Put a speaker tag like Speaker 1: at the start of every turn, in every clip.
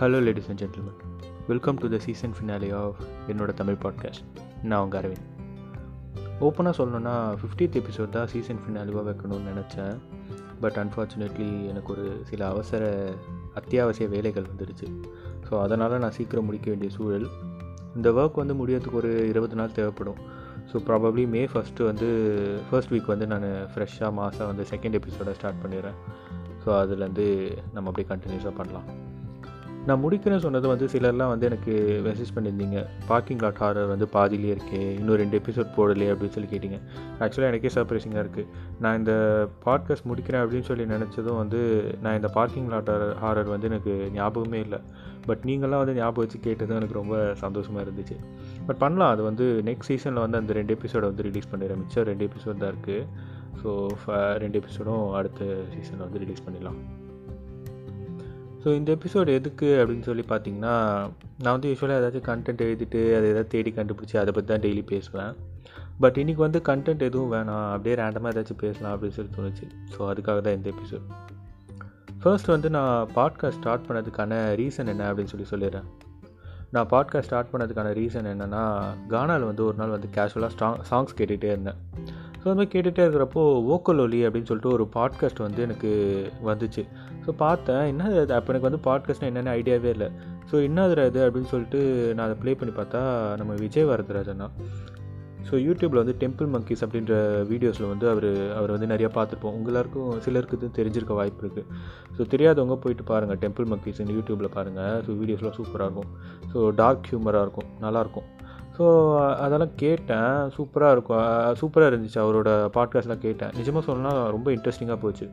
Speaker 1: Hello ladies and gentlemen welcome to the season finale of என்னோட Tamil podcast நான் உங்கள் அரவிந்த். ஓப்பனாக சொல்லணுன்னா ஃபிஃப்டித் எபிசோட் தான் சீசன் ஃபினாலிவாக வைக்கணும்னு நினச்சேன். பட் அன்ஃபார்ச்சுனேட்லி எனக்கு ஒரு சில அவசர அத்தியாவசிய வேலைகள் வந்துடுச்சு. ஸோ அதனால் நான் சீக்கிரம் முடிக்க வேண்டிய சூழல். இந்த ஒர்க் வந்து முடியறதுக்கு ஒரு இருபது நாள் தேவைப்படும். ஸோ ப்ராபப்ளி மே ஃபஸ்ட்டு வந்து ஃபர்ஸ்ட் வீக் வந்து நான் ஃப்ரெஷ்ஷாக மாதம் வந்து செகண்ட் எபிசோடை ஸ்டார்ட் பண்ணிடுறேன். ஸோ அதுலேருந்து நம்ம அப்படியே கண்டினியூஸாக பண்ணலாம். நான் முடிக்கிறேன்னு சொன்னது வந்து சிலர்லாம் வந்து எனக்கு மெசேஜ் பண்ணியிருந்தீங்க. பார்க்கிங் லாட் ஹாரர் வந்து பாதியிலே இருக்கே இன்னும் ரெண்டு எபிசோட் போடலையே அப்படின்னு சொல்லி கேட்டிங்க. ஆக்சுவலாக எனக்கே சர்ப்ரைசிங்காக இருக்குது நான் இந்த பாட்காஸ்ட் முடிக்கிறேன் அப்படின்னு சொல்லி நினச்சதும் வந்து நான் இந்த பார்க்கிங் லாட் ஹாரர் வந்து எனக்கு ஞாபகமே இல்லை. பட் நீங்களாம் வந்து ஞாபகம் வச்சு கேட்டதும் எனக்கு ரொம்ப சந்தோஷமாக இருந்துச்சு. பட் பண்ணலாம். அது வந்து நெக்ஸ்ட் சீசனில் வந்து அந்த ரெண்டு எபிசோடை வந்து ரிலீஸ் பண்ணிடுறேன் மிச்சம் ரெண்டு எபிசோட் தான் இருக்குது ஸோ ரெண்டு எபிசோடும் அடுத்த சீசனில் வந்து ரிலீஸ் பண்ணிடலாம். ஸோ இந்த எபிசோடு எதுக்கு அப்படின்னு சொல்லி பார்த்தீங்கன்னா நான் வந்து யூஸ்வலாக ஏதாச்சும் கண்டென்ட் எழுதிட்டு அதை எதாவது தேடி கண்டுபிடிச்சி அதை பற்றி தான் டெய்லி பேசுவேன். பட் இன்றைக்கி வந்து கண்டென்ட் எதுவும் வேணாம். அப்படியே ரேண்டமாக ஏதாச்சும் பேசலாம் அப்படின்னு சொல்லி தோணுச்சு. ஸோ அதுக்காக தான் இந்த எபிசோட் ஃபர்ஸ்ட் வந்து நான் பாட்காஸ்ட் ஸ்டார்ட் பண்ணதுக்கான ரீசன் என்ன அப்படின்னு சொல்லி சொல்லிடுறேன். நான் பாட்காஸ்ட் ஸ்டார்ட் பண்ணதுக்கான ரீசன் என்னென்னா கானாவில் வந்து ஒரு நாள் வந்து கேஷுவலாக ஸ்டாங் சாங்ஸ் கேட்டுகிட்டே இருந்தேன். ஸோ அது மாதிரி கேட்டுகிட்டே இருக்கிறப்போ ஓக்கல் ஒலி அப்படின்னு சொல்லிட்டு ஒரு பாட்காஸ்ட் வந்து எனக்கு வந்துச்சு. ஸோ பார்த்தேன் என்ன அது அப்போ எனக்கு வந்து பாட்காஸ்ட்னா என்னென்ன ஐடியாவே இல்லை. ஸோ என்னதுரா இது அப்படின்னு சொல்லிட்டு நான் அதை ப்ளே பண்ணி பார்த்தா நம்ம விஜய் வரதராஜன் தான். ஸோ யூடியூப்பில் வந்து டெம்பிள் மங்கீஸ் அப்படின்ற வீடியோஸில் வந்து அவர் அவர் வந்து நிறையா பார்த்துருப்போம். உங்களுக்கும் சிலருக்கு இது தெரிஞ்சிருக்க வாய்ப்பு இருக்குது ஸோ தெரியாதவங்க போயிட்டு பாருங்கள் டெம்பிள் மங்கீஸ் யூடியூப்பில் பாருங்கள் ஸோ வீடியோஸ்லாம் சூப்பராக இருக்கும். ஸோ டார்க் ஹியூமராக இருக்கும். நல்லாயிருக்கும் ஸோ அதெல்லாம் கேட்டேன். சூப்பராக இருக்கும். சூப்பராக இருந்துச்சு. அவரோட பாட்காஸ்ட்லாம் கேட்டேன். நிஜமாக சொன்னால் ரொம்ப இன்ட்ரெஸ்டிங்காக போச்சு.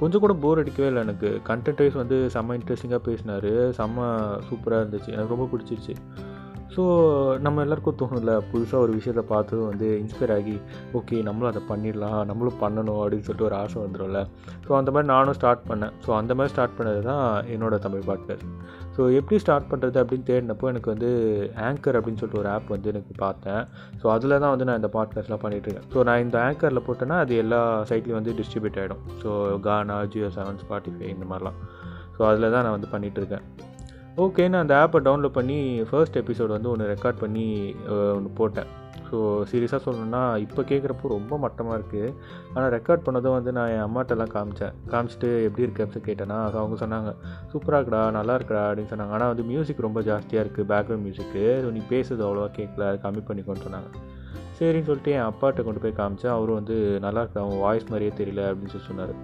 Speaker 1: கொஞ்சம் கூட போர் அடிக்கவே இல்லை எனக்கு. கண்டென்ட் வைஸ் வந்து செம்ம இன்ட்ரெஸ்டிங்காக பேசினார். செம்ம சூப்பராக இருந்துச்சு. எனக்கு ரொம்ப பிடிச்சிருச்சு. ஸோ நம்ம எல்லாருக்கும் தோணும்ல புதுசாக ஒரு விஷயத்தை பார்த்து வந்து இன்ஸ்பயர் ஆகி ஓகே நம்மளும் அதை பண்ணிடலாம். நம்மளும் பண்ணணும் அப்படின்னு சொல்லிட்டு ஒரு ஆசை வந்துடும்ல ஸோ அந்த மாதிரி நானும் ஸ்டார்ட் பண்ணேன். ஸோ அந்த மாதிரி ஸ்டார்ட் பண்ணது தான் என்னோடய தமிழ் பாட்காஸ்ட் ஸோ எப்படி ஸ்டார்ட் பண்ணுறது அப்படின்னு தேடினப்போ எனக்கு வந்து ஆங்கர் அப்படின்னு சொல்லிட்டு ஒரு ஆப் வந்து எனக்கு பார்த்தேன். ஸோ அதில் தான் வந்து நான் இந்த பாட்காஸ்ட்லாம் பண்ணிகிட்ருக்கேன் ஸோ நான் இந்த ஆங்கரில் போட்டேன்னா அது எல்லா சைட்லேயும் வந்து டிஸ்ட்ரிபியூட் ஆகிடும் so Gaana Jio seven Spotify இந்த மாதிரிலாம். ஸோ அதில் தான் நான் வந்து பண்ணிகிட்ருக்கேன் ஓகே நான் அந்த ஆப்பை டவுன்லோட் பண்ணி ஃபர்ஸ்ட் எபிசோட் வந்து ஒன்று ரெக்கார்ட் பண்ணி ஒன்று போட்டேன். ஸோ சீரியஸாக சொல்லணுன்னா இப்போ கேட்குறப்போ ரொம்ப மட்டமாக இருக்குது ஆனால் ரெக்கார்ட் பண்ணதும் வந்து நான் என் அம்மாட்டெல்லாம் காமிச்சேன். காமிச்சிட்டு எப்படி இருக்கு? அப்படின்னு கேட்டேன்னா அவங்க சொன்னாங்க சூப்பராக இருக்குடா நல்லா இருக்குடா அப்படின்னு சொன்னாங்க. ஆனால் வந்து மியூசிக் ரொம்ப ஜாஸ்தியாக இருக்குது பேக்ரவுண்ட் மியூசிக்கு ஸோ நீ பேசுறது அவ்வளோவா கேட்கல அது கம்மி பண்ணிக்கோன்னு சொன்னாங்க. சரின்னு சொல்லிட்டு என் அப்பாட்ட கொண்டு போய் காமிச்சேன். அவரும் வந்து நல்லா இருக்கு? அவன் வாய்ஸ் மாதிரியே தெரியல அப்படின்னு சொல்லி சொன்னார்.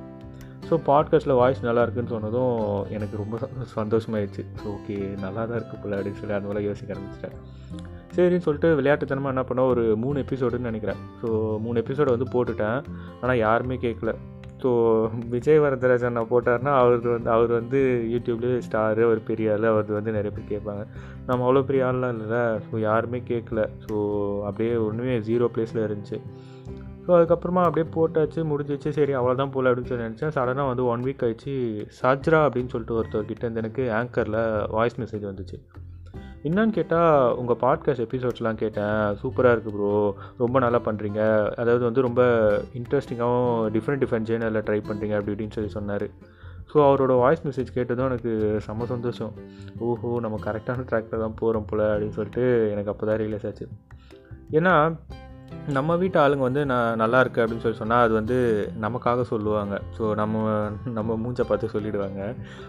Speaker 1: ஸோ பாட்காஸ்ட்டில் வாய்ஸ் நல்லா இருக்குன்னு சொன்னதும் எனக்கு ரொம்ப சந்தோஷமாயிடுச்சு. ஸோ ஓகே நல்லா தான் இருக்குது போல அப்படின்னு சொல்லி அந்த மாதிரி யோசிக்க ஆரம்பிச்சிட்டேன். சரின்னு சொல்லிட்டு விளையாட்டுத்தனமாக என்ன பண்ணோம்? ஒரு மூணு எபிசோடுன்னு நினைக்கிறேன். ஸோ மூணு எபிசோடு வந்து போட்டுட்டேன். ஆனால் யாருமே கேட்கல ஸோ விஜய் வரதராஜன் நான் போட்டார்னா அவர் வந்து அவர் வந்து யூடியூப்லேயே ஸ்டாரு அவர் பெரிய ஆள் அவர் வந்து நிறைய பேர் கேட்பாங்க. நம்ம அவ்வளோ பெரிய ஆள்லாம் இல்லைல்ல. ஸோ யாருமே கேட்கல ஸோ அப்படியே ஒன்றுமே ஜீரோ ப்ளேஸில் இருந்துச்சு. ஸோ அதுக்கப்புறமா அப்படியே போட்டாச்சு முடிஞ்சிச்சு. சரி அவ்வளோதான் போகல அப்படின்னு சொல்லி நினச்சேன். சடனாக வந்து ஒன் வீக் கழிச்சு சாஜ்ரா அப்படின்னு சொல்லிட்டு ஒருத்தர்கிட்ட எனக்கு ஆங்கரில் வாய்ஸ் மெசேஜ் வந்துச்சு. என்னன்னு கேட்டால் உங்கள் பாட்காஸ்ட் எபிசோட்ஸ்லாம் கேட்டேன். சூப்பராக இருக்குது ப்ரோ ரொம்ப நல்லா பண்ணுறீங்க அதாவது வந்து ரொம்ப இன்ட்ரெஸ்டிங்காகவும் டிஃப்ரெண்ட் டிஃப்ரெண்ட் சேனலில் ட்ரை பண்ணுறீங்க அப்படி இப்படின்னு சொல்லி சொன்னார். ஸோ அவரோட வாய்ஸ் மெசேஜ் கேட்டதும் எனக்கு செம்ம சந்தோஷம். ஓஹோ நம்ம கரெக்டான ட்ராக்கில் தான் போகிறோம் போல் அப்படின்னு சொல்லிட்டு எனக்கு அப்போ தான் ரியலைஸ் ஆச்சு. ஏன்னா நம்ம வீட்டு ஆளுங்க வந்து நான் நல்லா இருக்கு அப்படின்னு சொல்லி சொன்னால் அது வந்து நமக்காக சொல்லுவாங்க. ஸோ நம்ம நம்ம மூஞ்சை பார்த்து சொல்லிவிடுவாங்க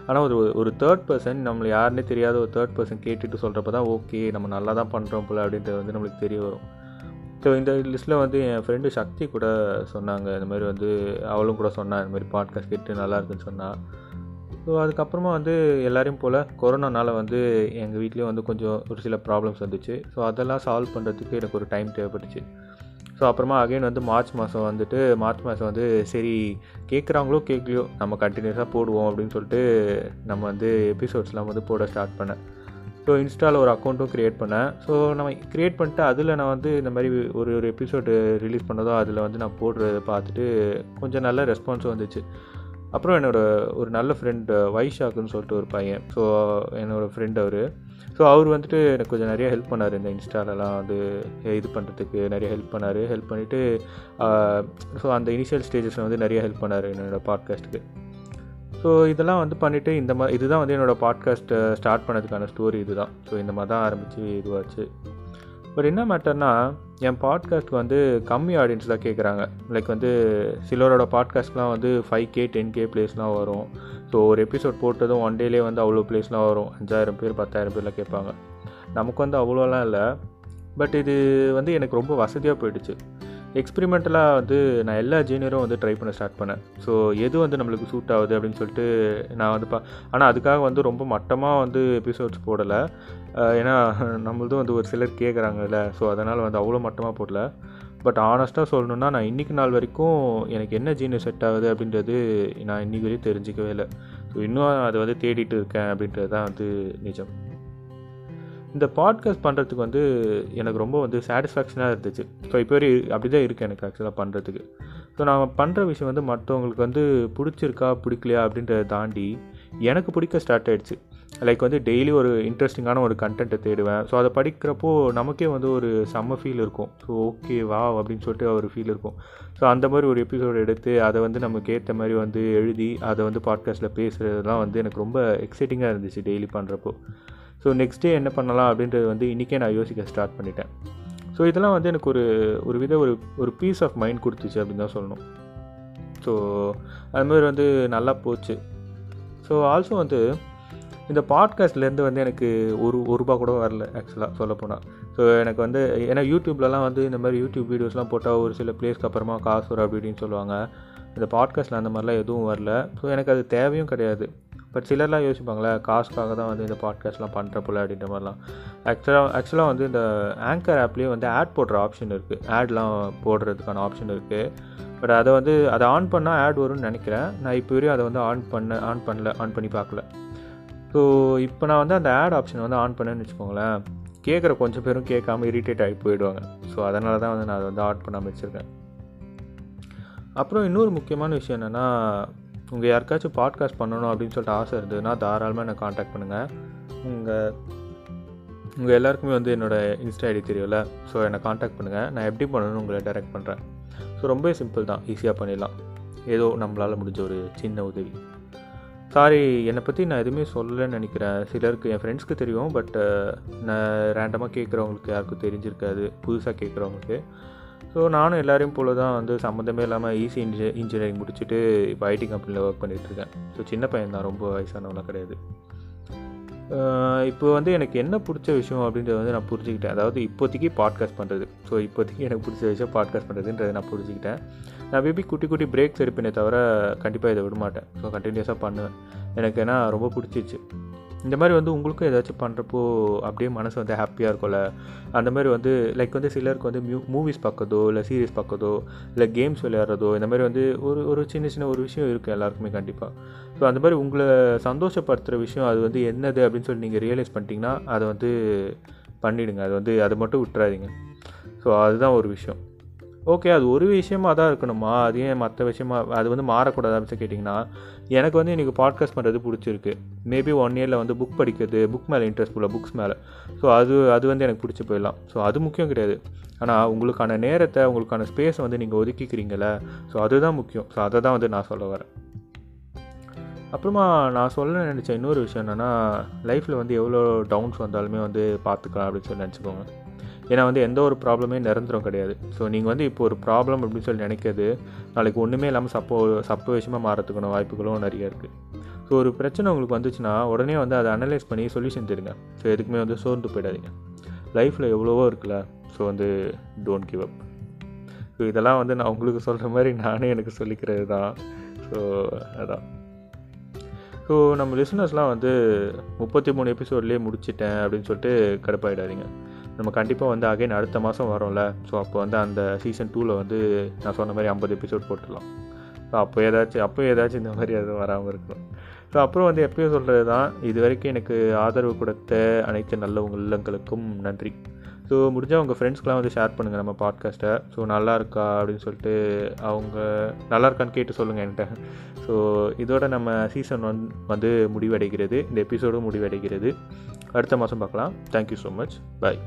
Speaker 1: ஆனால் ஒரு ஒரு தேர்ட் பர்சன் நம்மளை யாருன்னே தெரியாத ஒரு தேர்ட் பர்சன் கேட்டுட்டு சொல்கிறப்ப தான் ஓகே நம்ம நல்லா தான் பண்ணுறோம் போல் அப்படின்றது வந்து நம்மளுக்கு தெரிய வரும். ஸோ இந்த லிஸ்ட்டில் வந்து என் ஃப்ரெண்டு சக்தி கூட சொன்னாங்க. இந்த மாதிரி வந்து அவளும் கூட சொன்னான் இந்த மாதிரி பாட்காஸ்ட் கேட்டு நல்லா இருக்குன்னு சொன்னால் ஸோ அதுக்கப்புறமா வந்து எல்லோரையும் போல் கொரோனானால் வந்து எங்கள் வீட்லேயும் வந்து கொஞ்சம் ஒரு சில ப்ராப்ளம்ஸ் வந்துச்சு. ஸோ அதெல்லாம் சால்வ் பண்ணுறதுக்கு எனக்கு ஒரு டைம் தேவைப்பட்டுச்சு. ஸோ அப்புறமா அகைன் வந்து மார்ச் மாதம் வந்துட்டு மார்ச் மாதம் வந்து சரி கேட்குறாங்களோ கேட்கலையோ நம்ம கண்டினியூஸாக போடுவோம் அப்படின்னு சொல்லிட்டு நம்ம வந்து எபிசோட்ஸ்லாம் வந்து போட ஸ்டார்ட் பண்ணேன். ஸோ இன்ஸ்டாவில் ஒரு அக்கௌண்ட்டும் க்ரியேட் பண்ணேன். ஸோ நம்ம க்ரியேட் பண்ணிட்டு அதில் நான் வந்து இந்த மாதிரி ஒரு ஒரு எபிசோடு ரிலீஸ் பண்ணதோ அதில் வந்து நான் போடுறத பார்த்துட்டு கொஞ்சம் நல்ல ரெஸ்பான்ஸும் வந்துச்சு. அப்புறம் என்னோடய ஒரு நல்ல ஃப்ரெண்டு வைஷாக்குன்னு சொல்லிட்டு ஒரு பையன். ஸோ என்னோடய ஃப்ரெண்ட் அவர். ஸோ அவர் வந்துட்டு எனக்கு கொஞ்சம் நிறைய ஹெல்ப் பண்ணார். இந்த இன்ஸ்டாலலாம் வந்து இது பண்ணுறதுக்கு நிறைய ஹெல்ப் பண்ணார். ஹெல்ப் பண்ணிவிட்டு ஸோ அந்த இனிஷியல் ஸ்டேஜஸில் வந்து நிறைய ஹெல்ப் பண்ணார் என்னோடய பாட்காஸ்ட்டுக்கு ஸோ இதெல்லாம் வந்து பண்ணிவிட்டு இந்த மாதிரி இதுதான் வந்து என்னோடய பாட்காஸ்ட்டை ஸ்டார்ட் பண்ணதுக்கான ஸ்டோரி இதுதான். ஸோ இந்த மாதிரி தான் ஆரம்பித்து இதுவாச்சு. பட் என்ன மேட்டர்னா என் பாட்காஸ்ட் வந்து கம்மி ஆடியன்ஸ் தான் கேட்குறாங்க லைக் வந்து சிலரோட பாட்காஸ்ட்லாம் வந்து ஃபைவ் கே டென் கே ப்ளேஸ்லாம் வரும். ஸோ ஒரு எபிசோட் போட்டதும் ஒன் டேலே வந்து அவ்வளோ ப்ளேஸ்லாம் வரும். அஞ்சாயிரம் பேர் பத்தாயிரம் பேர்லாம் கேட்பாங்க. நமக்கு வந்து அவ்வளோலாம் இல்லை. பட் இது வந்து எனக்கு ரொம்ப வசதியாக போயிடுச்சு. எக்ஸ்பிரிமெண்ட்டலாக வந்து நான் எல்லா ஜீனியரும் வந்து ட்ரை பண்ண ஸ்டார்ட் பண்ணேன். ஸோ எது வந்து நம்மளுக்கு சூட் ஆகுது அப்படின்னு சொல்லிட்டு நான் வந்து பா ஆனால் அதுக்காக வந்து ரொம்ப மட்டமாக வந்து எபிசோட்ஸ் போடலை. ஏன்னா நம்மளதும் வந்து ஒரு சிலர் கேட்குறாங்கல்ல ஸோ அதனால் வந்து அவ்வளோ மட்டமாக போடல. பட் ஆனஸ்ட்டாக சொல்லணுன்னா நான் இன்றைக்கி நாள் வரைக்கும் எனக்கு என்ன ஜீனியர் செட் ஆகுது அப்படின்றது நான் இன்றைக்கி வரையும் தெரிஞ்சிக்கவே இல்லை. ஸோ இன்னும் அதை வந்து தேடிட்டு இருக்கேன் அப்படின்றது தான் வந்து நிஜம். இந்த பாட்காஸ்ட் பண்ணுறதுக்கு வந்து எனக்கு ரொம்ப வந்து சாட்டிஸ்ஃபேக்ஷனாக இருந்துச்சு. ஸோ இப்போ வரை அப்படி தான் இருக்குது எனக்கு ஆக்சுவலாக பண்ணுறதுக்கு ஸோ நான் பண்ணுற விஷயம் வந்து மற்றவங்களுக்கு வந்து பிடிச்சிருக்கா பிடிக்கலையா அப்படின்றத தாண்டி எனக்கு பிடிக்க ஸ்டார்ட் ஆகிடுச்சு லைக் வந்து டெய்லி ஒரு இன்ட்ரெஸ்டிங்கான ஒரு கண்டென்ட்டை தேடுவேன். ஸோ அதை படிக்கிறப்போ நமக்கே வந்து ஒரு செம்ம ஃபீல் இருக்கும். ஸோ ஓகே வா அப்படின்னு சொல்லிட்டு ஒரு ஃபீல் இருக்கும். ஸோ அந்த மாதிரி ஒரு எபிசோடு எடுத்து அதை வந்து நமக்கு ஏற்ற மாதிரி வந்து எழுதி அதை வந்து பாட்காஸ்ட்டில் பேசுகிறதுலாம் வந்து எனக்கு ரொம்ப எக்ஸைட்டிங்காக இருந்துச்சு டெய்லி பண்ணுறப்போ ஸோ நெக்ஸ்ட் டே என்ன பண்ணலாம் அப்படின்றது வந்து இன்றைக்கே நான் யோசிக்க ஸ்டார்ட் பண்ணிட்டேன். ஸோ இதெல்லாம் வந்து எனக்கு ஒரு ஒரு வித ஒரு ஒரு பீஸ் ஆஃப் மைண்ட் கொடுத்துச்சு அப்படின்னு தான் சொல்லணும். ஸோ அதுமாதிரி வந்து நல்லா போச்சு. ஸோ ஆல்சோ வந்து இந்த பாட்காஸ்ட்லேருந்து வந்து எனக்கு ஒரு ஒரு ரூபா கூட வரல ஆக்சுவலாக சொல்லப்போனால் ஸோ எனக்கு வந்து ஏன்னா யூடியூப்லலாம் வந்து இந்த மாதிரி யூடியூப் வீடியோஸ்லாம் போட்டால் ஒரு சில பிளேஸ்க்கு அப்புறமா காசு வரும் அப்படின்னு சொல்லுவாங்க. இந்த பாட்காஸ்ட்டில் அந்த மாதிரிலாம் எதுவும் வரல. ஸோ எனக்கு அது தேவையும் கிடையாது. பட் சிலர்லாம் யோசிப்பாங்களே காசுக்காக தான் வந்து இந்த பாட்காஸ்ட்லாம் பண்ணுற போல அப்படின்ற மாதிரிலாம். ஆக்சுவலாக ஆக்சுவலாக வந்து இந்த ஆங்கர் ஆப்லேயே வந்து ஆட் போடுற ஆப்ஷன் இருக்குது ஆட்லாம் போடுறதுக்கான ஆப்ஷன் இருக்குது பட் அதை வந்து அதை ஆன் பண்ணால் ஆட் வரும்னு நினைக்கிறேன். நான் இப்போ வரையும் அதை வந்து ஆன் பண்ண ஆன் பண்ணல ஆன் பண்ணி பார்க்கல. ஸோ இப்போ நான் வந்து அந்த ஆட் ஆப்ஷனை வந்து ஆன் பண்ணேன்னு வச்சுக்கோங்களேன். கேட்குற கொஞ்சம் பேரும் கேட்காம இரிட்டேட் ஆகி போயிடுவாங்க. ஸோ அதனால தான் வந்து நான் அதை வந்து ஆட் பண்ணாமல் வச்சுருக்கேன். அப்புறம் இன்னொரு முக்கியமான விஷயம் என்னென்னா உங்கள் யாருக்காச்சும் பாட்காஸ்ட் பண்ணணும் அப்படின்னு சொல்லிட்டு ஆசை இருந்ததுன்னா தாராளமாக என்னை காண்டாக்ட் பண்ணுங்கள் உங்கள் உங்கள் எல்லாருக்குமே வந்து என்னோடய இன்ஸ்டா ஐடி தெரியல ஸோ என்னை காண்டாக்ட் பண்ணுங்கள் நான் எப்படி பண்ணணும்னு உங்களை டைரக்ட் பண்ணுறேன் ஸோ ரொம்ப சிம்பிள் தான். ஈஸியாக பண்ணிடலாம். ஏதோ நம்மளால் முடிஞ்ச ஒரு சின்ன உதவி. சாரி என்னை பற்றி நான் எதுவுமே சொல்லலைன்னு நினைக்கிறேன். சிலருக்கு என் ஃப்ரெண்ட்ஸ்க்கு தெரியும் பட் நான் ரேண்டமாக கேட்குறவங்களுக்கு யாருக்கும் தெரிஞ்சிருக்காது. புதுசாக கேட்குறவங்களுக்கு. ஸோ நானும் எல்லோரையும் போல தான் வந்து சம்மந்தமே இல்லாமல் ஈஸி இன்ஜி இன்ஜினியரிங் முடிச்சுட்டு இப்போ ஐடி கம்பெனியில் ஒர்க் பண்ணிகிட்ருக்கேன் ஸோ சின்ன பையன் தான் ரொம்ப வயசானவங்களாம் கிடையாது. இப்போ வந்து எனக்கு என்ன பிடிச்ச விஷயம் அப்படின்றத வந்து நான் புரிஞ்சுக்கிட்டேன். அதாவது இப்போதைக்கு பாட்காஸ்ட் பண்ணுறது ஸோ இப்போதைக்கு எனக்கு பிடிச்ச விஷயம் பாட்காஸ்ட் பண்ணுறதுன்றதை நான் புரிஞ்சுக்கிட்டேன். நான் மேபி குட்டி குட்டி பிரேக்ஸ் எடுப்பேனே தவிர கண்டிப்பாக இதை விட மாட்டேன். ஸோ கண்டினியூஸாக பண்ணுவேன். எனக்கு ஏன்னா ரொம்ப பிடிச்சிச்சு இந்த மாதிரி வந்து உங்களுக்கும் ஏதாச்சும் பண்ணுறப்போ அப்படியே மனசு வந்து ஹாப்பியாக இருக்கும்ல? அந்த மாதிரி வந்து லைக் வந்து சிலருக்கு வந்து மியூ மூவிஸ் பார்க்கறதோ இல்லை சீரீஸ் பார்க்கறதோ இல்லை கேம்ஸ் விளையாடுறதோ இந்த மாதிரி வந்து ஒரு ஒரு சின்ன சின்ன ஒரு விஷயம் இருக்குது எல்லாருக்குமே கண்டிப்பாக ஸோ அந்த மாதிரி உங்களை சந்தோஷப்படுத்துகிற விஷயம் அது வந்து என்னது அப்படின்னு சொல்லி நீங்கள் ரியலைஸ் பண்ணிட்டீங்கன்னா அதை வந்து பண்ணிவிடுங்க அது வந்து அதை மட்டும் விட்டுறாதீங்க. ஸோ அதுதான் ஒரு விஷயம். ஓகே அது ஒரு விஷயமாக தான் இருக்கணுமா? அது ஏன் மற்ற விஷயமா அது வந்து மாறக்கூடாது அப்படின்னு கேட்டிங்கன்னா எனக்கு வந்து எனக்கு பாட்காஸ்ட் பண்ணுறது பிடிச்சிருக்கு. மேபி ஒன் இயரில் வந்து புக் படிக்கிறது புக் மேலே இன்ட்ரெஸ்ட் போல புக்ஸ் மேலே. ஸோ அது அது வந்து எனக்கு பிடிச்சி போயிடலாம். ஸோ அது முக்கியம் கிடையாது. ஆனால் உங்களுக்கான நேரத்தை உங்களுக்கான ஸ்பேஸை வந்து நீங்கள் ஒதுக்கிக்கிறீங்கள ஸோ அதுதான் முக்கியம். ஸோ அதை தான் வந்து நான் சொல்ல வரேன். அப்புறமா நான் சொல்ல நினச்ச இன்னொரு விஷயம் என்னென்னா லைஃப்பில் வந்து எவ்வளோ டவுன்ஸ் வந்தாலுமே வந்து பார்த்துக்கலாம் அப்படின்னு சொல்லி நினச்சிக்கோங்க. ஏன்னா வந்து எந்த ஒரு ப்ராப்ளமே நிரந்தரம் கிடையாது. ஸோ நீங்கள் வந்து இப்போ ஒரு ப்ராப்ளம் அப்படின்னு சொல்லி நினைக்கிறது நாளைக்கு ஒன்றுமே இல்லாமல் சப்போ சப்ப விஷயமாக மாறத்துக்கான வாய்ப்புகளும் நிறைய இருக்குது ஸோ ஒரு பிரச்சனை உங்களுக்கு வந்துச்சுன்னா உடனே வந்து அதை அனலைஸ் பண்ணி சொல்யூஷன் தெரியுங்க ஸோ எதுக்குமே வந்து சோர்ந்து போயிடாதீங்க. லைஃப்பில் எவ்வளவோ இருக்குல்ல ஸோ வந்து டோன்ட் கிவ் அப் ஸோ இதெல்லாம் வந்து நான் உங்களுக்கு சொல்கிற மாதிரி நானே எனக்கு சொல்லிக்கிறது தான் ஸோ அதான். ஸோ நம்ம லிசனர்ஸ்லாம் வந்து முப்பத்தி மூணு எபிசோட்லேயே முடிச்சிட்டேன் அப்படின்னு சொல்லிட்டு கடுப்பாயிடாதீங்க. நம்ம கண்டிப்பாக வந்து அகைன் அடுத்த மாதம் வரோம்ல. ஸோ அப்போ வந்து அந்த சீசன் டூவில் வந்து நான் சொன்ன மாதிரி ஐம்பது எபிசோட் போட்டுடலாம். ஸோ அப்போ ஏதாச்சும் அப்போ ஏதாச்சும் இந்த மாதிரி எதுவும் வராமல் இருக்கணும். ஸோ அப்புறம் வந்து எப்பயும் சொல்கிறது தான் இது வரைக்கும் எனக்கு ஆதரவு கொடுத்த அனைத்து நல்ல உள்ளங்களுக்கும் நன்றி. ஸோ முடிஞ்சால் உங்கள் ஃப்ரெண்ட்ஸ்க்கெலாம் வந்து ஷேர் பண்ணுங்கள் நம்ம பாட்காஸ்ட்டை ஸோ நல்லா இருக்கா அப்படின்னு சொல்லிட்டு அவங்க நல்லா இருக்கான்னு கேட்டு சொல்லுங்கள் என்கிட்ட. ஸோ இதோட நம்ம சீசன் ஒன் வந்து முடிவடைகிறது. இந்த எபிசோடும் முடிவடைகிறது. அடுத்த மாதம் பார்க்கலாம். Thank you so much bye